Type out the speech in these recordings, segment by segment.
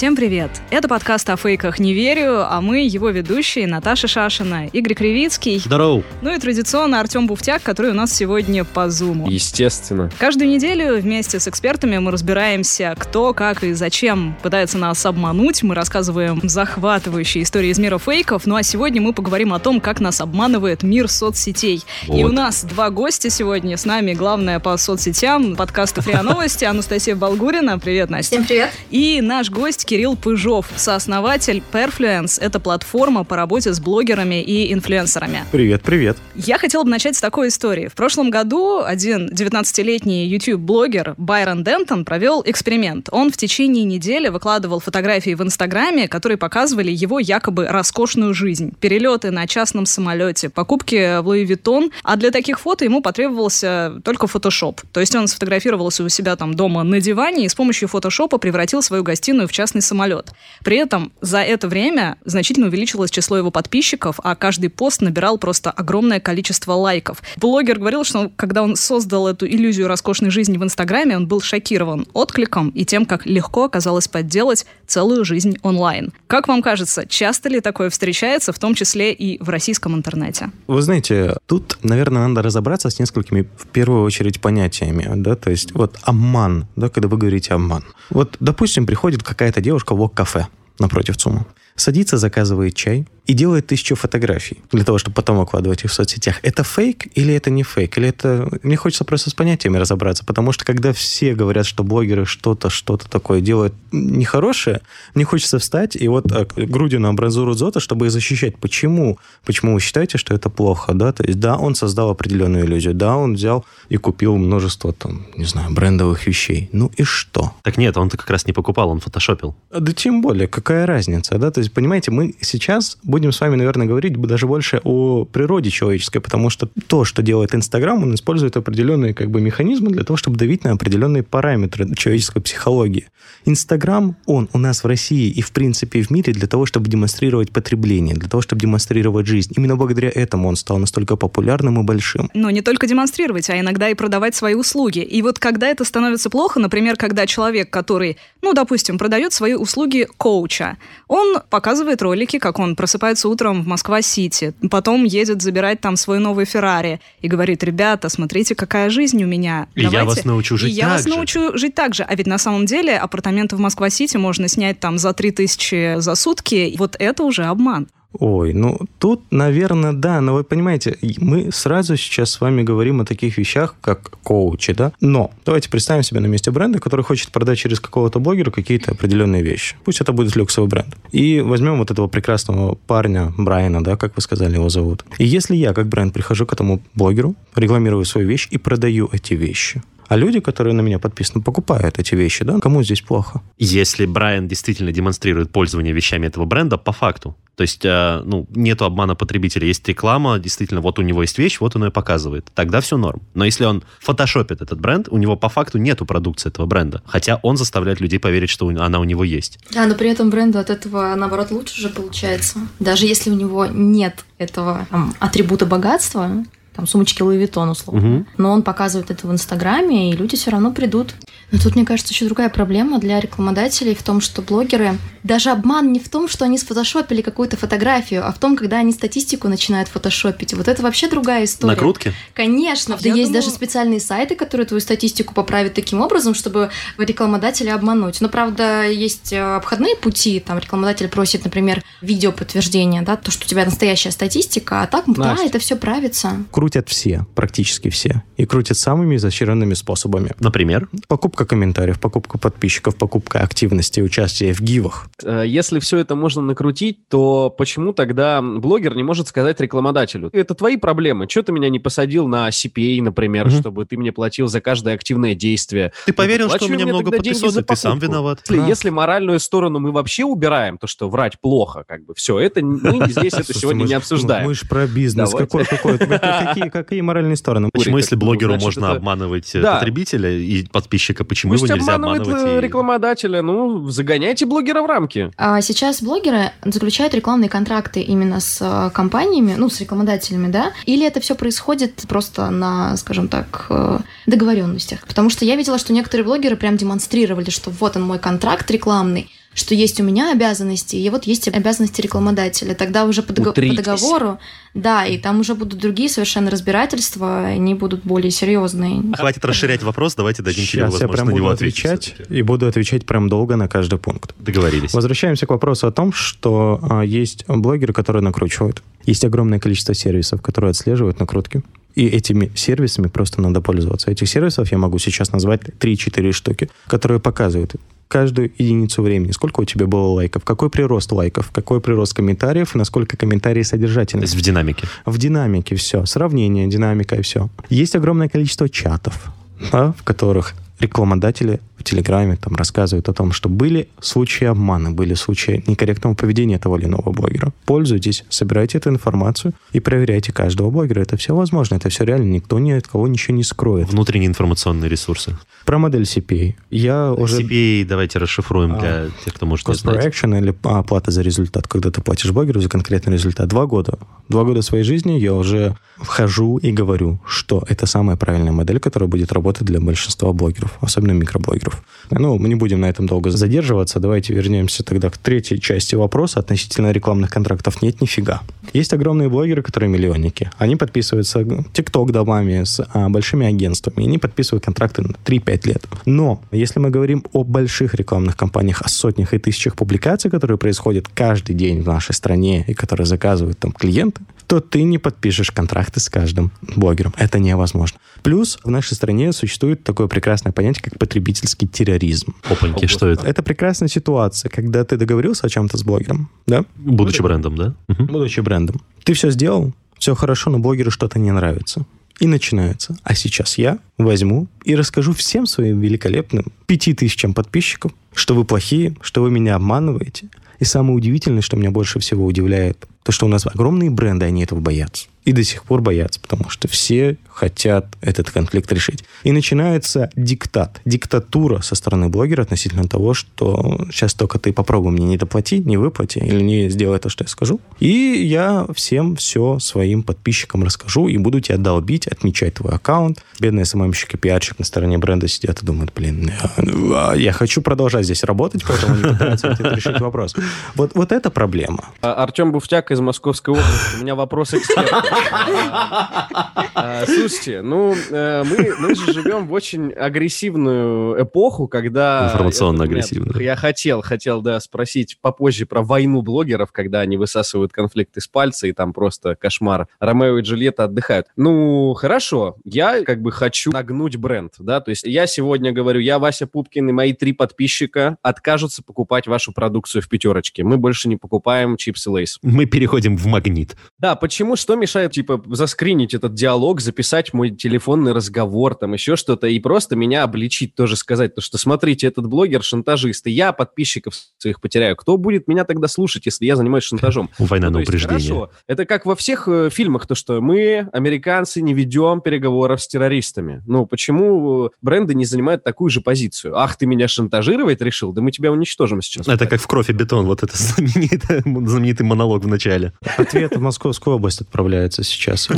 Всем привет! Это подкаст о фейках «Не верю», а мы его ведущие Наташа Шашина, Игорь Кривицкий. Здорово. Ну и традиционно Артем Буфтяк, который у нас сегодня по Зуму. Естественно. Каждую неделю вместе с экспертами мы разбираемся, кто, как и зачем пытается нас обмануть. Мы рассказываем захватывающие истории из мира фейков. Ну а сегодня мы поговорим о том, как нас обманывает мир соцсетей. Вот. И у нас два гостя сегодня. С нами главная по соцсетям подкаста «Фриа новости» Анастасия Болгурина. Привет, Настя. Всем привет. И наш гость Кирилл Пыжов, сооснователь Perfluence. Это платформа по работе с блогерами и инфлюенсерами. Привет, привет. Я хотела бы начать с такой истории. В прошлом году один 19-летний YouTube-блогер Байрон Дентон провел эксперимент. Он в течение недели выкладывал фотографии в Инстаграме, которые показывали его якобы роскошную жизнь. Перелеты на частном самолете, покупки в Луи Виттон. А для таких фото ему потребовался только фотошоп. То есть он сфотографировался у себя там дома на диване и с помощью фотошопа превратил свою гостиную в частный самолет. При этом за это время значительно увеличилось число его подписчиков, а каждый пост набирал просто огромное количество лайков. Блогер говорил, что когда он создал эту иллюзию роскошной жизни в Инстаграме, он был шокирован откликом и тем, как легко оказалось подделать целую жизнь онлайн. Как вам кажется, часто ли такое встречается, в том числе и в российском интернете? Вы знаете, тут, наверное, надо разобраться с несколькими, в первую очередь, понятиями, да, то есть вот обман, да, когда вы говорите обман. Вот, допустим, приходит какая-то девушка в кафе напротив ЦУМа, садится, заказывает чай и делает тысячу фотографий для того, чтобы потом выкладывать их в соцсетях. Это фейк или это не фейк? Или это... Мне хочется просто с понятиями разобраться, потому что когда все говорят, что блогеры что-то, что-то такое делают нехорошее, мне хочется встать и вот э, грудью на амбразуру Зота, чтобы их защищать. Почему? Почему вы считаете, что это плохо? Да? То есть, да, он создал определенную иллюзию, да, он взял и купил множество, там, не знаю, брендовых вещей. Ну и что? Так нет, он-то как раз не покупал, он фотошопил. Да тем более, какая разница, да? То есть, понимаете, мы сейчас будем с вами, наверное, говорить даже больше о природе человеческой, потому что то, что делает Инстаграм, он использует определенные как бы механизмы для того, чтобы давить на определенные параметры человеческой психологии. Инстаграм, он у нас в России и, в принципе, в мире для того, чтобы демонстрировать потребление, для того, чтобы демонстрировать жизнь. Именно благодаря этому он стал настолько популярным и большим. Но не только демонстрировать, а иногда и продавать свои услуги. И вот когда это становится плохо, например, когда человек, который, ну, допустим, продает свои услуги коуча, он показывает ролики, как он просыпается утром в Москва-Сити, потом едет забирать там свой новый Феррари и говорит, ребята, смотрите, какая жизнь у меня. И я вас научу жить И я так вас же». научу жить так же. А ведь на самом деле апартаменты в Москва-Сити можно снять там за 3000 за сутки. Вот это уже обман. Ой, ну тут, наверное, да, но вы понимаете, мы сразу сейчас с вами говорим о таких вещах, как коучи, да? Но давайте представим себя на месте бренда, который хочет продать через какого-то блогера какие-то определенные вещи. Пусть это будет люксовый бренд. И возьмем вот этого прекрасного парня, Брайана, да, как вы сказали, его зовут. И если я, как бренд, прихожу к этому блогеру, рекламирую свою вещь и продаю эти вещи, а люди, которые на меня подписаны, покупают эти вещи, да? Кому здесь плохо? Если Брайан действительно демонстрирует пользование вещами этого бренда по факту, то есть, э, ну, нету обмана потребителя, есть реклама, действительно, вот у него есть вещь, вот он ее показывает, тогда все норм. Но если он фотошопит этот бренд, у него по факту нету продукции этого бренда, хотя он заставляет людей поверить, что у- она у него есть. Да, но при этом бренду от этого, наоборот, лучше же получается. Даже если у него нет этого там, атрибута богатства, там сумочки Луи Vuitton, условно. Мгм. Но он показывает это в Инстаграме, и люди все равно придут. Но тут, мне кажется, еще другая проблема для рекламодателей в том, что блогеры... Даже обман не в том, что они сфотошопили какую-то фотографию, а в том, когда они статистику начинают фотошопить. Вот это вообще другая история. Накрутки? Конечно, да Я есть даже специальные сайты, которые твою статистику поправят таким образом, чтобы рекламодателя обмануть. Но, правда, есть э, обходные пути. Там рекламодатель просит, например, видео подтверждения, да, то, что у тебя настоящая статистика, а так, да, Настя. это все правится. Крутят все, практически все. И крутят самыми изощренными способами. Например? Покупка комментариев, покупка подписчиков, покупка активности, участие в гивах. Э, Если все это можно накрутить, то почему тогда блогер не может сказать рекламодателю? Это твои проблемы. Чего ты меня не посадил на CPA, например, Мгм. чтобы ты мне платил за каждое активное действие? Ты поверил, что у меня много подписок, и ты сам виноват. Если, Да. если моральную сторону мы вообще убираем, то что врать плохо, как бы все, это мы здесь это сегодня не обсуждаем. Мы же про бизнес. Какой, какой? Какие какие, какие моральные стороны? Почему, если блогеру значит, можно это- обманывать э, Да. потребителя и подписчика, почему Пусть его нельзя обманывает обманывать? э, и- рекламодателя, ну, загоняйте блогера в рамки. А сейчас блогеры заключают рекламные контракты именно с э, компаниями, ну, с рекламодателями, да? Или это все происходит просто на, скажем так, э, договоренностях? Потому что я видела, что некоторые блогеры прям демонстрировали, что вот он мой контракт рекламный, что есть у меня обязанности, и вот есть обязанности рекламодателя. Тогда уже по, дого- по договору, да, и там уже будут другие совершенно разбирательства, они будут более серьезные. Хватит расширять вопрос, давайте дадим тебе Сейчас я возможность прям на буду него ответить. отвечать, всё-таки. и буду отвечать прям долго на каждый пункт. Договорились. Возвращаемся к вопросу о том, что а, есть блогеры, которые накручивают. Есть огромное количество сервисов, которые отслеживают накрутки. И этими сервисами просто надо пользоваться. Этих сервисов я могу сейчас назвать 3-4 штуки, которые показывают каждую единицу времени, сколько у тебя было лайков, какой прирост лайков, какой прирост комментариев, и насколько комментарии То содержательны. есть в динамике. В динамике все, сравнение, динамика и все. Есть огромное количество чатов, да, в которых рекламодатели в Телеграме там рассказывают о том, что были случаи обмана, были случаи некорректного поведения того или иного блогера. Пользуйтесь, собирайте эту информацию и проверяйте каждого блогера. Это все возможно, это все реально, никто ни от кого ничего не скроет. Внутренние информационные ресурсы. Про модель CPA. Я уже... CPA давайте расшифруем для тех, кто может не знать. action или а, оплата за результат, когда ты платишь блогеру за конкретный результат. Два года. Два года своей жизни я уже вхожу и говорю, что это самая правильная модель, которая будет работать для большинства блогеров, особенно микроблогеров. Ну, мы не будем на этом долго задерживаться. Давайте вернемся тогда к третьей части вопроса относительно рекламных контрактов. Нет, нифига. Есть огромные блогеры, которые миллионники. Они подписываются TikTok домами с а, большими агентствами. И они подписывают контракты на 3-5 лет. Но если мы говорим о больших рекламных кампаниях, о сотнях и тысячах публикаций, которые происходят каждый день в нашей стране и которые заказывают там клиенты, то ты не подпишешь контракты с каждым блогером. Это невозможно. Плюс в нашей стране существует такое прекрасное понятие, как потребительский терроризм. Опаньки, что это? Это прекрасная ситуация, когда ты договорился о чем-то с блогером, да? Будучи брендом, да? Мгм. будучи брендом. Ты все сделал, все хорошо, но блогеру что-то не нравится. И начинается. А сейчас я возьму и расскажу всем своим великолепным пяти тысячам подписчиков, что вы плохие, что вы меня обманываете. И самое удивительное, что меня больше всего удивляет, то, что у нас огромные бренды, они этого боятся. И до сих пор боятся, потому что все хотят этот конфликт решить. И начинается диктат, диктатура со стороны блогера относительно того, что сейчас только ты попробуй мне не доплати, не выплати или не сделай то, что я скажу. И я всем все своим подписчикам расскажу и буду тебя долбить, отмечать твой аккаунт. Бедные СММщик и пиарщик на стороне бренда сидят и думают, блин, я, я хочу продолжать здесь работать, поэтому они пытаются решить вопрос. Вот, вот это проблема. А, Артем Буфтяк из Московской области. У меня вопрос эксперта. А, Слушайте, ну, э, мы, мы же живем в очень агрессивную эпоху, когда... Информационно агрессивную. Я хотел, хотел, да, спросить попозже про войну блогеров, когда они высасывают конфликт из пальца, и там просто кошмар. Ромео и Джульетта отдыхают. Ну, хорошо, я как бы хочу нагнуть бренд, да, то есть я сегодня говорю, я Вася Пупкин и мои три подписчика откажутся покупать вашу продукцию в пятерочке. Мы больше не покупаем чипсы Lay's. Мы переходим в магнит. Да, почему, что мешает, типа, заскринить этот диалог, записать мой телефонный разговор, там, еще что-то, и просто меня обличить, тоже сказать, то, что, смотрите, этот блогер шантажист, и я подписчиков своих потеряю. Кто будет меня тогда слушать, если я занимаюсь шантажом? Война Ну, на есть, упреждение. хорошо. Это как во всех э, фильмах, то, что мы, американцы, не ведем переговоров с террористами. Ну, почему э, бренды не занимают такую же позицию? Ах, ты меня шантажировать решил? Да мы тебя уничтожим сейчас. Это как в кровь и бетон, вот это знаменитый, знаменитый монолог в начале. Ответ в Московскую область отправляется сейчас.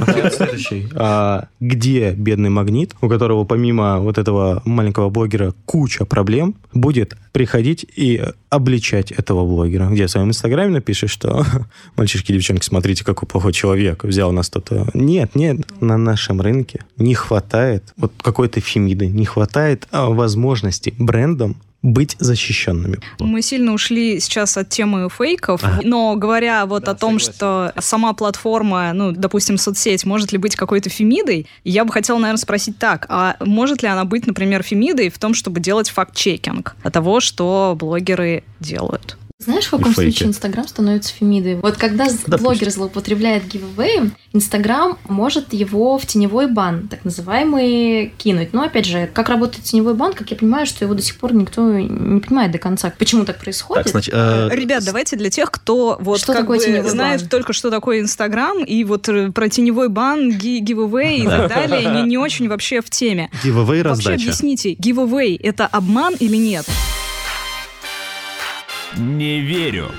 А, где бедный магнит, у которого помимо вот этого маленького блогера куча проблем, будет приходить и обличать этого блогера? Где в своем инстаграме напишешь, что мальчишки, девчонки, смотрите, какой плохой человек, взял нас кто-то. Нет, нет, на нашем рынке не хватает вот какой-то фемиды, не хватает а, возможности брендам быть защищенными. Мы сильно ушли сейчас от темы фейков, Ага. но говоря вот Да, о том, согласен. что сама платформа, ну, допустим, соцсеть, может ли быть какой-то фемидой, я бы хотела, наверное, спросить так, а может ли она быть, например, фемидой в том, чтобы делать факт-чекинг того, что блогеры делают? Знаешь, в каком фейки. случае Инстаграм становится фемидой? Вот когда Допустим. блогер злоупотребляет гивэвеем, Инстаграм может его в теневой бан, так называемый, кинуть. Но, опять же, как работает теневой бан, как я понимаю, что его до сих пор никто не понимает до конца. Почему так происходит? Так, значит, э, Ребят, давайте для тех, кто вот Что как такое бы теневой знает бан? только, что такое Инстаграм, и вот э, про теневой бан, ги- и так далее, не, не очень вообще в теме. Вообще раздача. объясните, giveaway — это обман или нет? Не верю.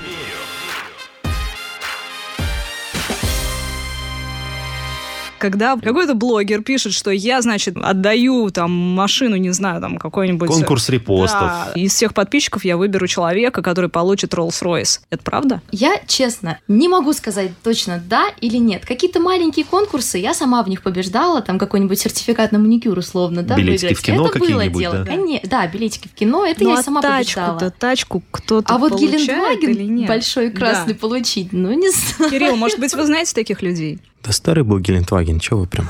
Когда какой-то блогер пишет, что я, значит, отдаю там машину, не знаю, там какой-нибудь... Конкурс репостов. Да, из всех подписчиков я выберу человека, который получит Rolls-Royce. Это правда? Я, честно, не могу сказать точно да или нет. Какие-то маленькие конкурсы, я сама в них побеждала, там какой-нибудь сертификат на маникюр условно, да, Билетики выиграть. в кино это было какие-нибудь, дело. да? Коне- Да, билетики в кино, это Ну, я а сама побеждала. тачку-то, тачку кто-то А вот Гелендваген большой красный Да. получить, ну не знаю. Кирилл, может быть, вы знаете таких людей? Да старый был Гелендваген, чего вы прям?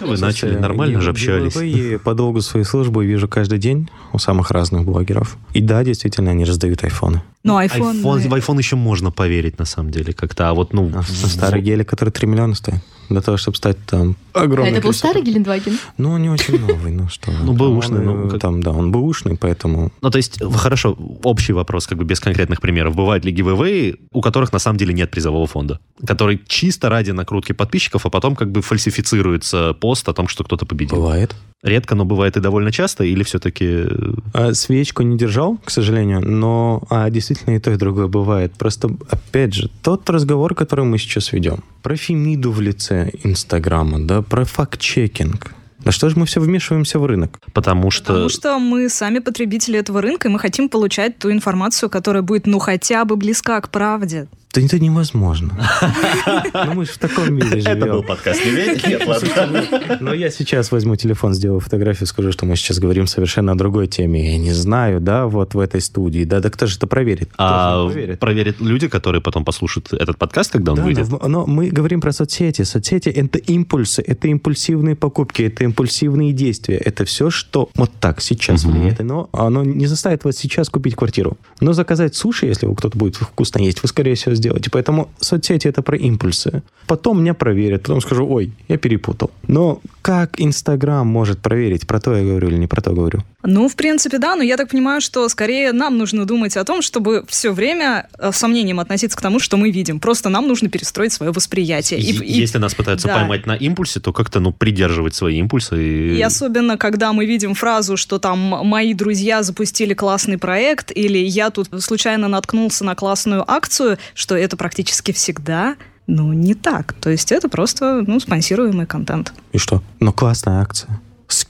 Вы начали, нормально же общались. И по долгу своей службы вижу каждый день у самых разных блогеров. И да, действительно, они раздают айфоны. Ну, iPhone... iPhone, в iPhone еще можно поверить, на самом деле, как-то. А вот, ну... А старый гелик, который 3 миллиона стоит. Для того, чтобы стать там А огромным. это был старый Гелендваген? Ну, он не очень новый, ну что. Ну, бэушный, ну, э, как- Там, да, он бэушный, поэтому... Ну, то есть, хорошо, общий вопрос, как бы без конкретных примеров. Бывают ли гивэвэи, у которых на самом деле нет призового фонда? Который чисто ради накрутки подписчиков, а потом как бы фальсифицируется пост о том, что кто-то победил. Бывает. Редко, но бывает и довольно часто, или все-таки... А, свечку не держал, к сожалению, но а, действительно и то, и другое бывает. Просто, опять же, тот разговор, который мы сейчас ведем, про Фемиду в лице Инстаграма, да, про факт-чекинг. Да что же мы все вмешиваемся в рынок? Потому что... Потому что мы сами потребители этого рынка, и мы хотим получать ту информацию, которая будет, ну, хотя бы близка к правде. Да это невозможно. Ну мы же в таком мире Это был живем. подкаст? Нет, ладно. Но я сейчас возьму телефон, сделаю фотографию, скажу, что мы сейчас говорим совершенно о другой теме. Я не знаю, да, вот в этой студии. Да, да кто же это проверит? А проверит? проверят люди, которые потом послушают этот подкаст, когда он Да, выйдет? но, но мы говорим про соцсети. Соцсети — это импульсы, это импульсивные покупки, это импульсивные действия. Это все, что вот так сейчас Мгм. влияет. Но оно не заставит вас сейчас купить квартиру. Но заказать суши, если кто-то будет вкусно есть, вы, скорее всего, сделаете. Поэтому соцсети — это про импульсы. Потом меня проверят, потом скажу, ой, я перепутал. Но как Инстаграм может проверить, про то я говорю или не про то говорю? Ну, в принципе, да, но я так понимаю, что скорее нам нужно думать о том, чтобы все время э, с сомнением относиться к тому, что мы видим. Просто нам нужно перестроить свое восприятие. И- и- Если нас пытаются да. поймать на импульсе, то как-то, ну, придерживать свои импульсы. И... И особенно, когда мы видим фразу, что там мои друзья запустили классный проект, или я тут случайно наткнулся на классную акцию, что это практически всегда, ну, не так. То есть это просто, ну, спонсируемый контент. И что? Но классная акция.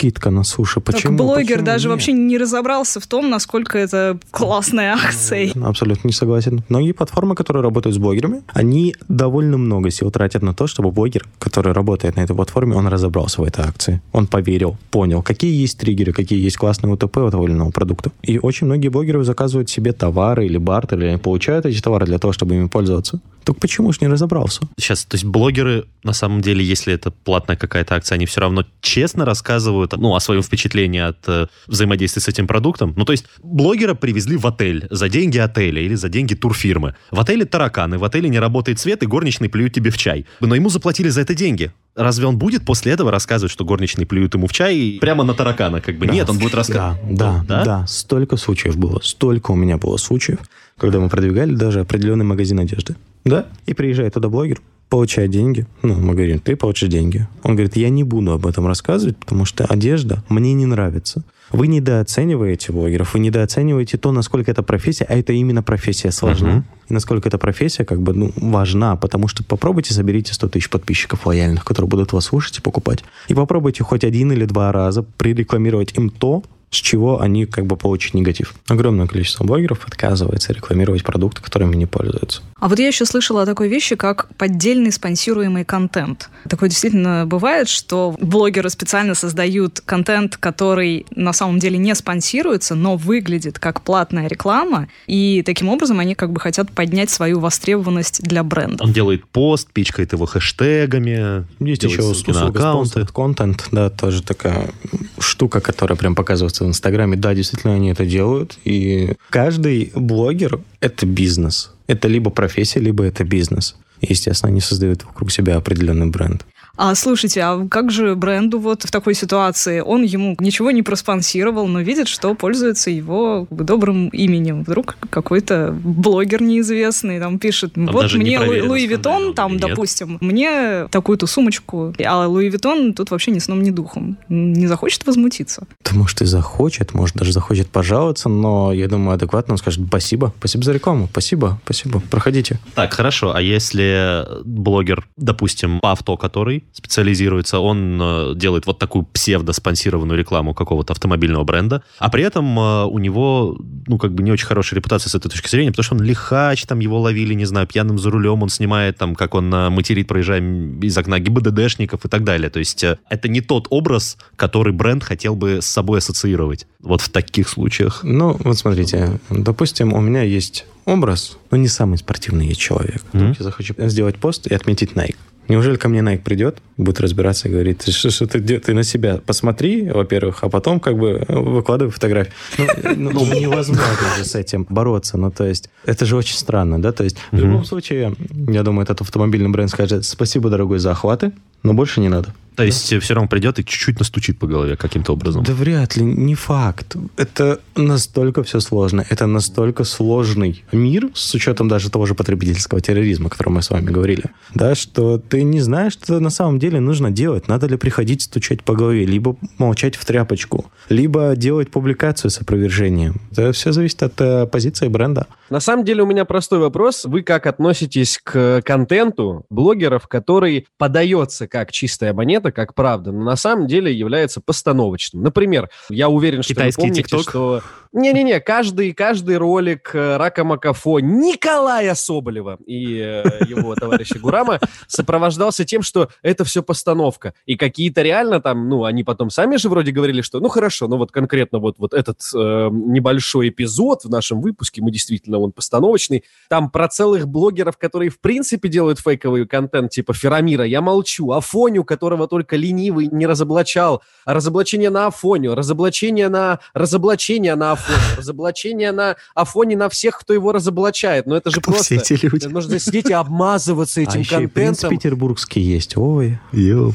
Скидка на суши. Почему? так блогер Почему даже нет? вообще не разобрался в том, насколько это классная акция. Абсолютно не согласен. Многие платформы, которые работают с блогерами, они довольно много сил тратят на то, чтобы блогер, который работает на этой платформе, он разобрался в этой акции. Он поверил, понял, какие есть триггеры, какие есть классные УТП или иного продукта. И очень многие блогеры заказывают себе товары или бартер, или получают эти товары для того, чтобы ими пользоваться. Так почему ж не разобрался? Сейчас, то есть блогеры, на самом деле, если это платная какая-то акция, они все равно честно рассказывают ну, о своем впечатлении от э, взаимодействия с этим продуктом. Ну, то есть блогера привезли в отель за деньги отеля или за деньги турфирмы. В отеле тараканы, в отеле не работает свет, и горничные плюют тебе в чай. Но ему заплатили за это деньги. Разве он будет после этого рассказывать, что горничные плюют ему в чай и прямо на таракана? Как бы Да. нет, он будет рассказывать. Да, да, да, Столько случаев было. Столько у меня было случаев, когда мы продвигали даже определенный магазин одежды. Да. И приезжает туда блогер, получает деньги. Ну, мы говорим, ты получишь деньги. Он говорит, я не буду об этом рассказывать, потому что одежда мне не нравится. Вы недооцениваете блогеров, вы недооцениваете то, насколько эта профессия, а это именно профессия сложна, Мгм. и насколько эта профессия как бы ну, важна, потому что попробуйте соберите 100 тысяч подписчиков лояльных, которые будут вас слушать и покупать. И попробуйте хоть один или два раза прирекламировать им то, с чего они как бы получат негатив. Огромное количество блогеров отказывается рекламировать продукты, которыми не пользуются. А вот я еще слышала о такой вещи, как поддельный спонсируемый контент. Такое действительно бывает, что блогеры специально создают контент, который на самом деле не спонсируется, но выглядит как платная реклама, и таким образом они как бы хотят поднять свою востребованность для бренда. Он делает пост, пичкает его хэштегами, Есть еще услуга аккаунты. content, да, тоже такая штука, которая прям показывается в Инстаграме. Да, действительно, они это делают. И каждый блогер — это бизнес. Это либо профессия, либо это бизнес. Естественно, они создают вокруг себя определенный бренд. А слушайте, а как же бренду вот в такой ситуации? Он ему ничего не проспонсировал, но видит, что пользуется его добрым именем. Вдруг какой-то блогер неизвестный там пишет, там вот мне Louis Vuitton, там, допустим, мне такую-то сумочку, а Louis Vuitton тут вообще ни сном, ни духом. Не захочет возмутиться? Да, может, и захочет, может, даже захочет пожаловаться, но я думаю, адекватно он скажет спасибо, спасибо за рекламу, спасибо, спасибо, проходите. Так, хорошо, а если блогер, допустим, по авто, который специализируется, он э, делает вот такую псевдо-спонсированную рекламу какого-то автомобильного бренда, а при этом э, у него, ну, как бы не очень хорошая репутация с этой точки зрения, потому что он лихач, там его ловили, не знаю, пьяным за рулем, он снимает там, как он э, материт, проезжая из окна ГИБДДшников и так далее. То есть это не тот образ, который бренд хотел бы с собой ассоциировать. Вот в таких случаях. Ну, вот смотрите, допустим, у меня есть образ, но не самый спортивный я человек. Mm-hmm. Я захочу сделать пост и отметить Nike. Неужели ко мне Nike придет, будет разбираться и говорит, что, что ты, ты на себя посмотри, во-первых, а потом как бы выкладывай фотографии. Ну, ну, ну невозможно же с этим бороться. Ну, то есть, это же очень странно, да? То есть, в любом случае, я думаю, этот автомобильный бренд скажет, спасибо, дорогой, за охваты, но больше не надо. То да. есть все равно придет и чуть-чуть настучит по голове каким-то образом. Да вряд ли, не факт. Это настолько все сложно. Это настолько сложный мир, с учетом даже того же потребительского терроризма, о котором мы с вами говорили, да, что ты не знаешь, что на самом деле нужно делать. Надо ли приходить стучать по голове, либо молчать в тряпочку, либо делать публикацию с опровержением. Это все зависит от э, позиции бренда. На самом деле у меня простой вопрос. Вы как относитесь к контенту блогеров, который подается как чистая монета, как правда, но на самом деле является постановочным? Например, я уверен, что Китайский вы помните, TikTok? что... Не-не-не, каждый, каждый ролик э, Рака Макафо Николая Соболева и э, его товарища Гурама сопровождался тем, что это все постановка. И какие-то реально там, ну, они потом сами же вроде говорили, что, ну, хорошо, ну, вот конкретно вот, вот этот э, небольшой эпизод в нашем выпуске, мы действительно, он постановочный, там про целых блогеров, которые в принципе делают фейковый контент, типа Ферамира, я молчу, Афоню, которого только ленивый не разоблачал, разоблачение на Афоню, разоблачение на разоблачение на Афоню, разоблачение на Афоне на всех, кто его разоблачает. Но это же Кто просто... Все эти люди. Нужно сидеть и обмазываться этим а контентом. принц петербургский есть. Ой, ё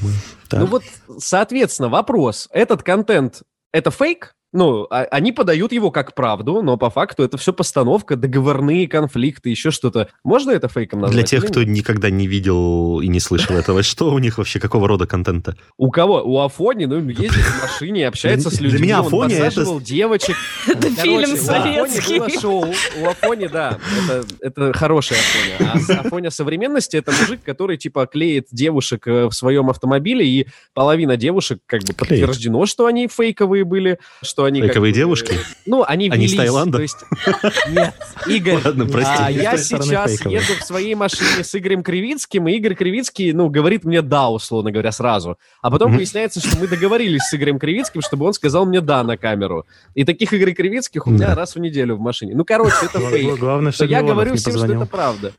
Ну вот, соответственно, вопрос. Этот контент — это фейк? Ну, а, они подают его как правду, но по факту это все постановка, договорные конфликты, еще что-то. Можно это фейком назвать? Для тех, кто никогда не видел и не слышал этого, что у них вообще, какого рода контента? У кого? У Афони, ну, ездит в машине, общается с людьми, Для меня Афони это... девочек. Это фильм советский. было шоу. У Афони, да, это хороший Афоня. А Афоня современности это мужик, который, типа, клеит девушек э, в своем автомобиле, и половина девушек, как бы, подтверждено, что они фейковые были, что что они... Фейковые девушки? Ну, они Они из Таиланда? То есть... Нет, Игорь, Ладно, прости. А я сейчас еду в своей машине с Игорем Кривицким, и Игорь Кривицкий, ну, говорит мне «да», условно говоря, сразу. А потом выясняется, что мы договорились с Игорем Кривицким, чтобы он сказал мне «да» на камеру. И таких Игорей Кривицких у меня раз в неделю в машине. Ну, короче, это фейк. Главное, что я говорю всем, что это правда.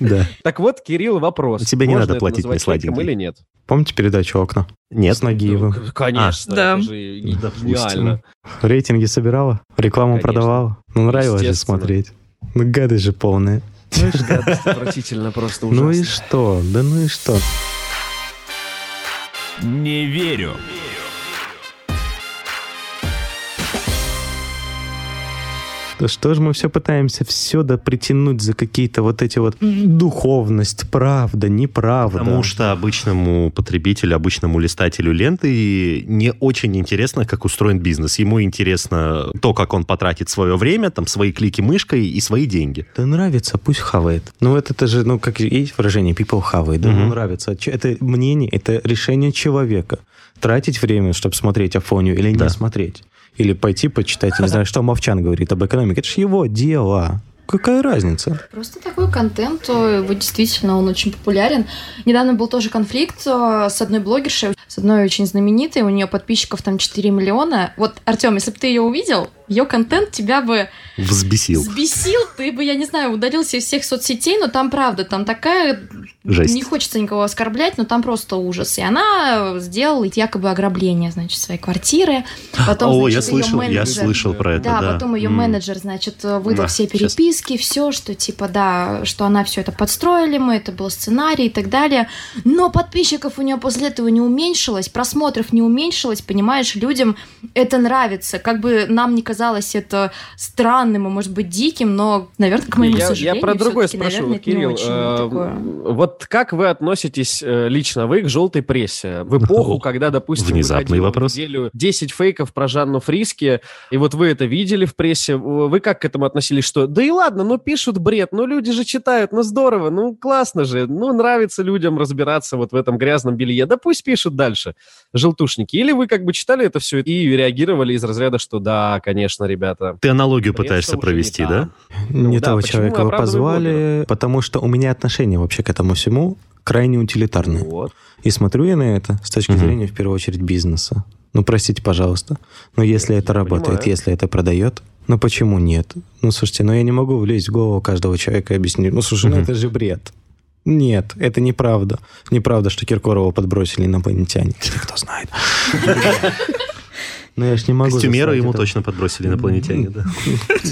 Да. Так вот, Кирилл, вопрос. Тебе не надо платить мне сладенький. или нет? Помните передачу «Окна»? Нет. С Нагиевым. Конечно. Да. Гениально. Рейтинги собирала, рекламу Конечно. продавала. Ну, нравилось же смотреть. Ну, гады же полные. Ну, гадость отвратительно, просто ужасно. Ну и что? Да ну и что? Не верю. Да что же мы все пытаемся все да притянуть за какие-то вот эти вот духовность, правда, неправда. Потому что обычному потребителю, обычному листателю ленты не очень интересно, как устроен бизнес. Ему интересно то, как он потратит свое время, там, свои клики мышкой и свои деньги. Да нравится, пусть хавает. Ну, это, это же, ну, как есть выражение, people хавает, да, угу. ну, нравится. Это мнение, это решение человека. Тратить время, чтобы смотреть Афонию или да. не смотреть. Или пойти почитать, не знаю, что Мовчан говорит об экономике. Это же его дело. Какая разница? Просто такой контент, его действительно он очень популярен. Недавно был тоже конфликт э, с одной блогершей, с одной очень знаменитой, у нее подписчиков там 4 миллиона. Вот, Артем, если бы ты ее увидел, ее контент тебя бы... Взбесил. Взбесил, ты бы, я не знаю, удалился из всех соцсетей, но там правда, там такая Жесть. Не хочется никого оскорблять, но там просто ужас. И она сделала якобы ограбление, значит, своей квартиры. Потом, О, значит, я слышал, я менеджер- слышал про это, Да, да. потом ее М. менеджер, значит, выдал Да, все переписки, все, что типа, да, что она все это подстроили мы, это был сценарий и так далее. Но подписчиков у нее после этого не уменьшилось, просмотров не уменьшилось, понимаешь, людям это нравится. Как бы нам не казалось это странным и, может быть, диким, но, наверное, к моему я, я сожалению, про другое всё-таки, спрошу, наверное, Кирилл. э, вот как вы относитесь э, лично вы к желтой прессе? В эпоху, когда, допустим, Внезапный вопрос. неделю 10 фейков про Жанну Фриски, и вот вы это видели в прессе, вы как к этому относились? Что, да и ладно, ну пишут бред, ну люди же читают, ну здорово, ну классно же, ну нравится людям разбираться вот в этом грязном белье, да пусть пишут дальше, желтушники. Или вы как бы читали это все и реагировали из разряда, что да, конечно, ребята, Ты аналогию Бред, пытаешься провести, не да? Ну не да, того человека вы позвали, потому что у меня отношение вообще к этому всему крайне утилитарное. Вот. И смотрю я на это с точки Мгм. зрения, в первую очередь, бизнеса. Ну, простите, пожалуйста. Но если это работает, понимаю. если это продает, ну почему нет? Ну, слушайте, ну я не могу влезть в голову каждого человека и объяснить, ну, слушай, ну Мгм. это же бред. Нет, это неправда. Неправда, что Киркорова подбросили инопланетяне. Если кто знает. Но я ж не могу... Костюмера ему это. точно подбросили инопланетяне, да.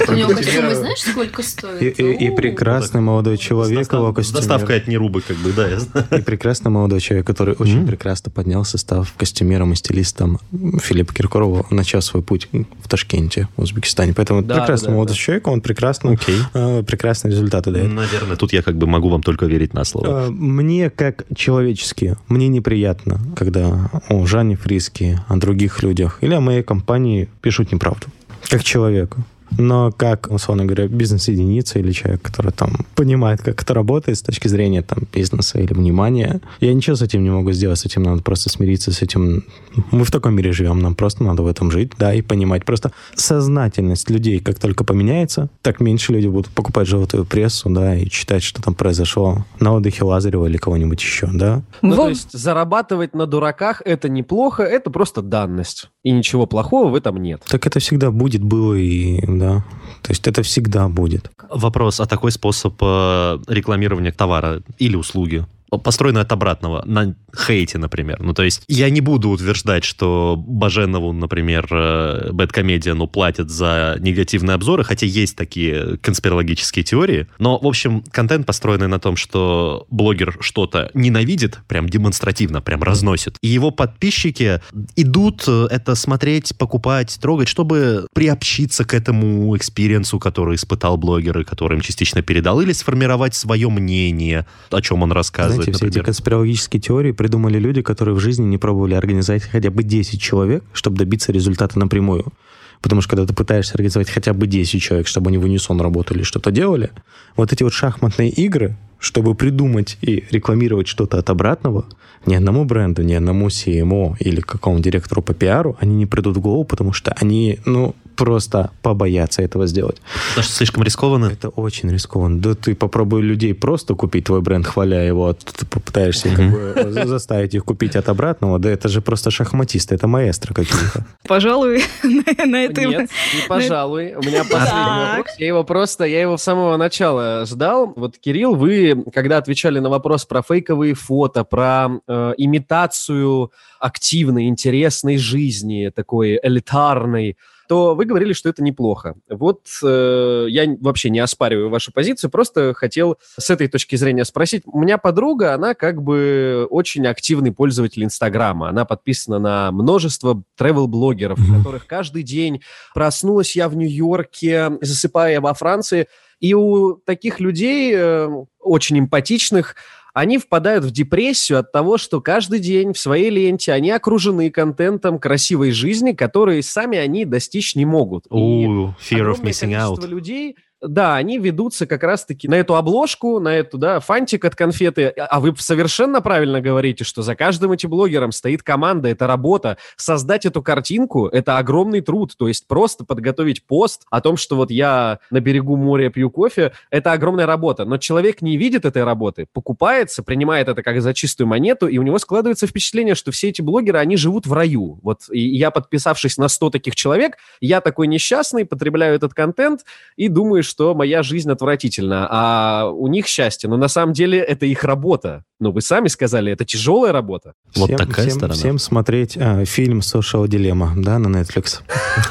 У него костюмы, знаешь, сколько стоят? И, прекрасный молодой человек его костюмер. доставкой от Нерубы, как бы, да, я знаю. И прекрасный молодой человек, который очень прекрасно поднялся, став костюмером и стилистом Филиппа Киркорова, начав свой путь в Ташкенте, в Узбекистане. Поэтому прекрасный молодой человек, он прекрасно, Окей. э, прекрасные результаты дает. Наверное, тут я как бы могу вам только верить на слово. Э, Мне, как человечески, мне неприятно, когда о Жанне Фриске, о других людях или о моей компании пишут неправду. Как человеку. Но как, условно говоря, бизнес-единица или человек, который там понимает, как это работает с точки зрения там бизнеса или внимания, я ничего с этим не могу сделать, с этим надо просто смириться, с этим... Мы в таком мире живем, нам просто надо в этом жить, да, и понимать. Просто сознательность людей, как только поменяется, так меньше люди будут покупать желтую прессу, да, и читать, что там произошло на отдыхе Лазарева или кого-нибудь еще, да. Ну, Во- то есть зарабатывать на дураках это неплохо, это просто данность. И ничего плохого в этом нет. Так это всегда будет, было и, да. То есть это всегда будет. Вопрос, а такой способ э, рекламирования товара или услуги построенный от обратного, на хейте, например. Ну, то есть я не буду утверждать, что Баженову, например, э, Бэткомедиану платят за негативные обзоры, хотя есть такие конспирологические теории. Но, в общем, контент, построенный на том, что блогер что-то ненавидит, прям демонстративно, прям разносит. И его подписчики идут э, это смотреть, покупать, трогать, чтобы приобщиться к этому experience у, который испытал блогер и который им частично передал, или сформировать свое мнение, о чем он рассказывает, Знаете, все эти конспирологические теории придумали люди, которые в жизни не пробовали организовать хотя бы 10 человек, чтобы добиться результата напрямую. Потому что когда ты пытаешься организовать хотя бы 10 человек, чтобы они в унисон работали, что-то делали, вот эти вот шахматные игры, чтобы придумать и рекламировать что-то от обратного, ни одному бренду, ни одному CMO или какому директору по пиару, они не придут в голову, потому что они, ну, просто побоятся этого сделать. Потому что слишком рискованно. Это очень рискованно. Да ты попробуй людей просто купить твой бренд, хваля его, а ты попытаешься как бы за- заставить их купить от обратного. Да это же просто шахматисты, это маэстро какие-то. Пожалуй, на, этой... Нет, не пожалуй. У меня последний вопрос. Я его просто, я его с самого начала ждал. Вот, Кирилл, вы, когда отвечали на вопрос про фейковые фото, про э, имитацию активной, интересной жизни, такой элитарной, то вы говорили, что это неплохо. Вот э, я вообще не оспариваю вашу позицию, просто хотел с этой точки зрения спросить. У меня подруга, она как бы очень активный пользователь Инстаграма. Она подписана на множество travel-блогеров, у которых каждый день проснулась я в Нью-Йорке, засыпая во Франции. И у таких людей, э, очень эмпатичных, они впадают в депрессию от того, что каждый день в своей ленте они окружены контентом красивой жизни, которые сами они достичь не могут. Ooh, fear of missing out. людей, да, они ведутся как раз-таки на эту обложку, на эту, да, фантик от конфеты. А вы совершенно правильно говорите, что за каждым этим блогером стоит команда, это работа. Создать эту картинку – это огромный труд. То есть просто подготовить пост о том, что вот я на берегу моря пью кофе – это огромная работа. Но человек не видит этой работы, покупается, принимает это как за чистую монету, и у него складывается впечатление, что все эти блогеры, они живут в раю. Вот и я, подписавшись на 100 таких человек, я такой несчастный, потребляю этот контент и думаю, что моя жизнь отвратительна, а у них счастье. Но на самом деле это их работа. Ну, вы сами сказали, это тяжелая работа. Вот всем, такая всем, сторона. Всем смотреть э, фильм Social Dilemma, да, на Netflix.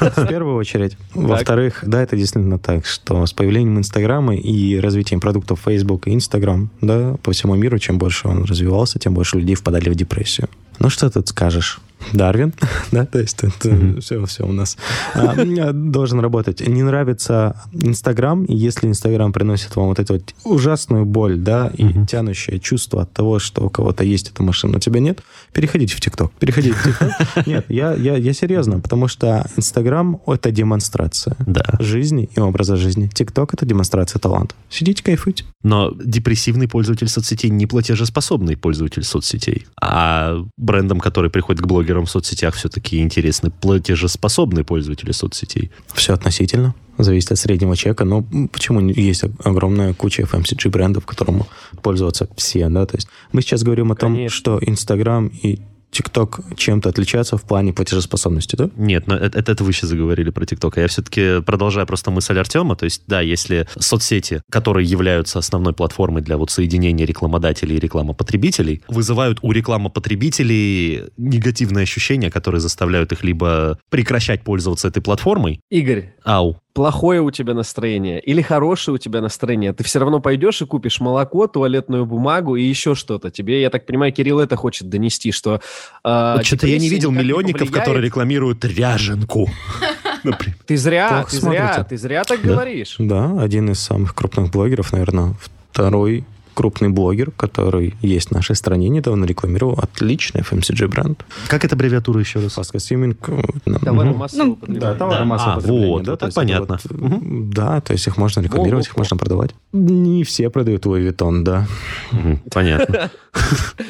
В первую очередь. Во-вторых, да, это действительно так, что с появлением Инстаграма и развитием продуктов Facebook и Instagram, да, по всему миру, чем больше он развивался, тем больше людей впадали в депрессию. Ну, что тут скажешь? Дарвин, да, то есть это все, все у нас а, должен работать. Не нравится Инстаграм, и если Инстаграм приносит вам вот эту вот ужасную боль, да, и тянущее чувство от того, что у кого-то есть эта машина, у тебя нет, переходите в ТикТок. Переходите в ТикТок. Нет, я, я, я серьезно, потому что Инстаграм — это демонстрация Да. жизни и образа жизни. ТикТок — это демонстрация таланта. Сидите, кайфуйте. Но депрессивный пользователь соцсетей не платежеспособный пользователь соцсетей. А брендам, которые приходят к блогерам в соцсетях, все-таки интересны платежеспособные пользователи соцсетей. Все относительно. Зависит от среднего чека. Но почему есть огромная куча FMCG брендов, которым пользоваться все, да? То есть мы сейчас говорим о том, Конечно. что Инстаграм и ТикТок чем-то отличаются в плане платежеспособности, да? Нет, но это, это вы сейчас заговорили про ТикТок. А я все-таки продолжаю просто мысль Артема. То есть, да, если соцсети, которые являются основной платформой для вот соединения рекламодателей и рекламопотребителей, вызывают у рекламопотребителей негативные ощущения, которые заставляют их либо прекращать пользоваться этой платформой, Игорь, ау, плохое у тебя настроение или хорошее у тебя настроение, ты все равно пойдешь и купишь молоко, туалетную бумагу и еще что-то. Тебе, я так понимаю, Кирилл это хочет донести, что... э, Вот что-то я не видел миллионников, повлияет. которые рекламируют ряженку. Ты зря, ты зря, ты зря так говоришь. Да, один из самых крупных блогеров, наверное, второй крупный блогер, который есть в нашей стране, недавно рекламировал отличный FMCG бренд. Как это аббревиатура еще раз? Fast Consuming. э, Товары мгм. массового Ну, потребления. Да, товары Да. массового А, потребления, вот, да, это понятно. вот, да, то есть их можно рекламировать, их можно продавать. Не все продают Louis Vuitton, да. Понятно.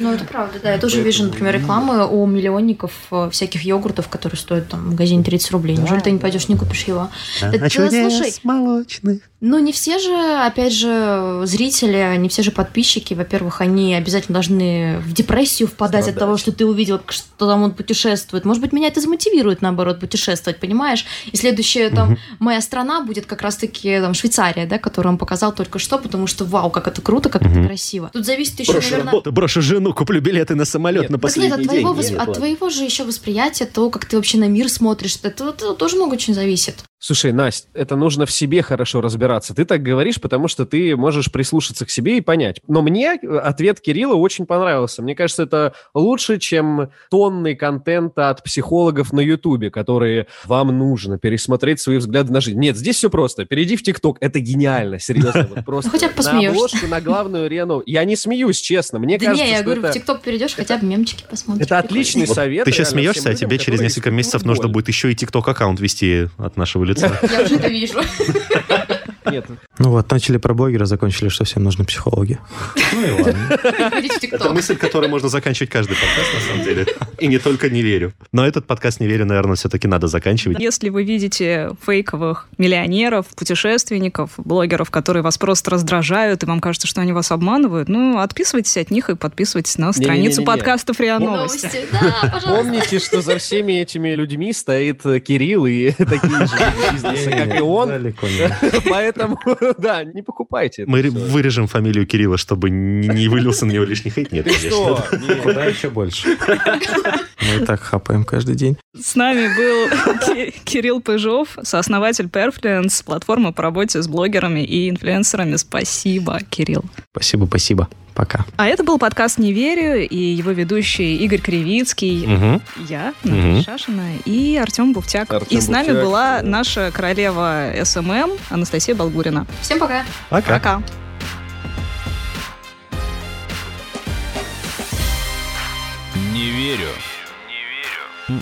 Ну, это правда, да. Я тоже вижу, например, рекламы у миллионников э, всяких йогуртов, которые стоят там в магазине 30 рублей. Неужели ты не пойдешь, не купишь его? Это, А чудес слушай, молочных. Ну, не все же, опять же, зрители, не все же подписчики. Во-первых, они обязательно должны в депрессию впадать от Страдать. того, что ты увидел, что там он путешествует. Может быть, меня это замотивирует, наоборот, путешествовать, понимаешь? И следующая там моя страна будет как раз-таки там Швейцария, да, которую он показал только что, потому что вау, как это круто, как это Мгм. красиво. Тут зависит еще, Брошу наверное... работу, брошу жену, куплю билеты на самолет Нет, на так Так нет, последний от твоего, день. восп- Нет, от ладно. твоего же еще восприятия, то, как ты вообще на мир смотришь, это, это тоже много очень зависит. Слушай, Настя, это нужно в себе хорошо разбираться. Ты так говоришь, потому что ты можешь прислушаться к себе и понять. Но мне э, ответ Кирилла очень понравился. Мне кажется, это лучше, чем тонны контента от психологов на Ютубе, которые вам нужно пересмотреть свои взгляды на жизнь. Нет, здесь все просто. Перейди в ТикТок. Это гениально, серьезно. Вот просто хотя бы на посмеешься. обложку, на главную арену. Я не смеюсь, честно. Мне да кажется, не, я что говорю, это, в ТикТок перейдешь, хотя бы мемчики посмотришь. это отличный совет. Ты сейчас смеешься, а тебе через несколько месяцев нужно будет еще и ТикТок-аккаунт вести от нашего лица. Я уже это вижу. Нет, Ну вот, начали про блогера, закончили, что всем нужны психологи. Ну и ладно. Это мысль, которой можно заканчивать каждый подкаст, на самом деле. И не только «Не верю». Но этот подкаст «Не верю», наверное, все-таки надо заканчивать. Если вы видите фейковых миллионеров, путешественников, блогеров, которые вас просто раздражают, и вам кажется, что они вас обманывают, ну, отписывайтесь от них и подписывайтесь на страницу Не-не-не-не. подкастов РИА Новости. Помните, что за всеми этими людьми стоит э, Кирилл и такие же бизнесы, как и он. Не. Поэтому, да, не покупайте. Мы вырежем фамилию Кирилла, чтобы не вылился на него лишний хейт. Нет, конечно. Куда еще больше? Мы и так хапаем каждый день. С нами был Ки- Кирилл Пыжов, сооснователь Perfluence, платформа по работе с блогерами и инфлюенсерами. Спасибо, Кирилл. Спасибо, спасибо. Пока. А это был подкаст «Не верю» и его ведущий Игорь Кривицкий, Мгм. я. Наталья Шашина и Артем Буфтяк. Артем и с нами Буфтяк, была наша королева SMM Анастасия Болгурина. Всем пока. Пока. Не верю. Не верю.